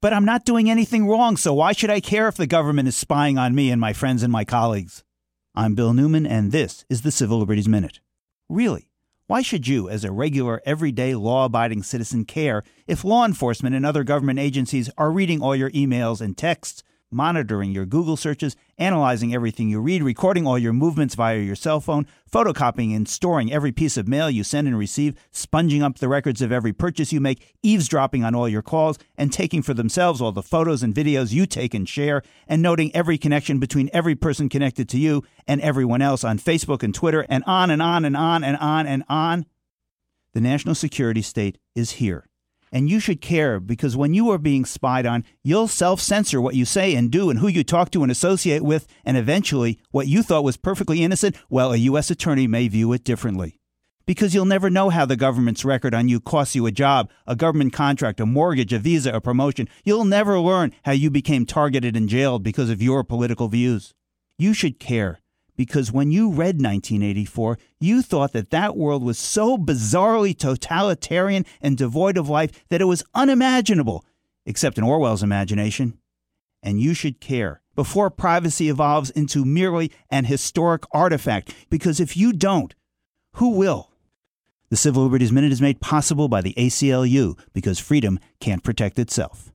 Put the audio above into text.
But I'm not doing anything wrong, so why should I care if the government is spying on me and my friends and my colleagues? I'm Bill Newman, and this is the Civil Liberties Minute. Really, why should you, as a regular, everyday, law abiding citizen, care if law enforcement and other government agencies are reading all your emails and texts monitoring your Google searches, analyzing everything you read, recording all your movements via your cell phone, photocopying and storing every piece of mail you send and receive, sponging up the records of every purchase you make, eavesdropping on all your calls, and taking for themselves all the photos and videos you take and share, and noting every connection between every person connected to you and everyone else on Facebook and Twitter, and on and on and on and on and on. The national security state is here and you should care because when you are being spied on, you'll self censor what you say and do and who you talk to and associate with, and eventually, what you thought was perfectly innocent, well, a U.S. attorney may view it differently. Because you'll never know how the government's record on you costs you a job, a government contract, a mortgage, a visa, a promotion. You'll never learn how you became targeted and jailed because of your political views. You should care because when you read 1984, you thought that that world was so bizarrely totalitarian and devoid of life that it was unimaginable, except in Orwell's imagination. And you should care before privacy evolves into merely an historic artifact, because if you don't, who will? The Civil Liberties Minute is made possible by the ACLU because freedom can't protect itself.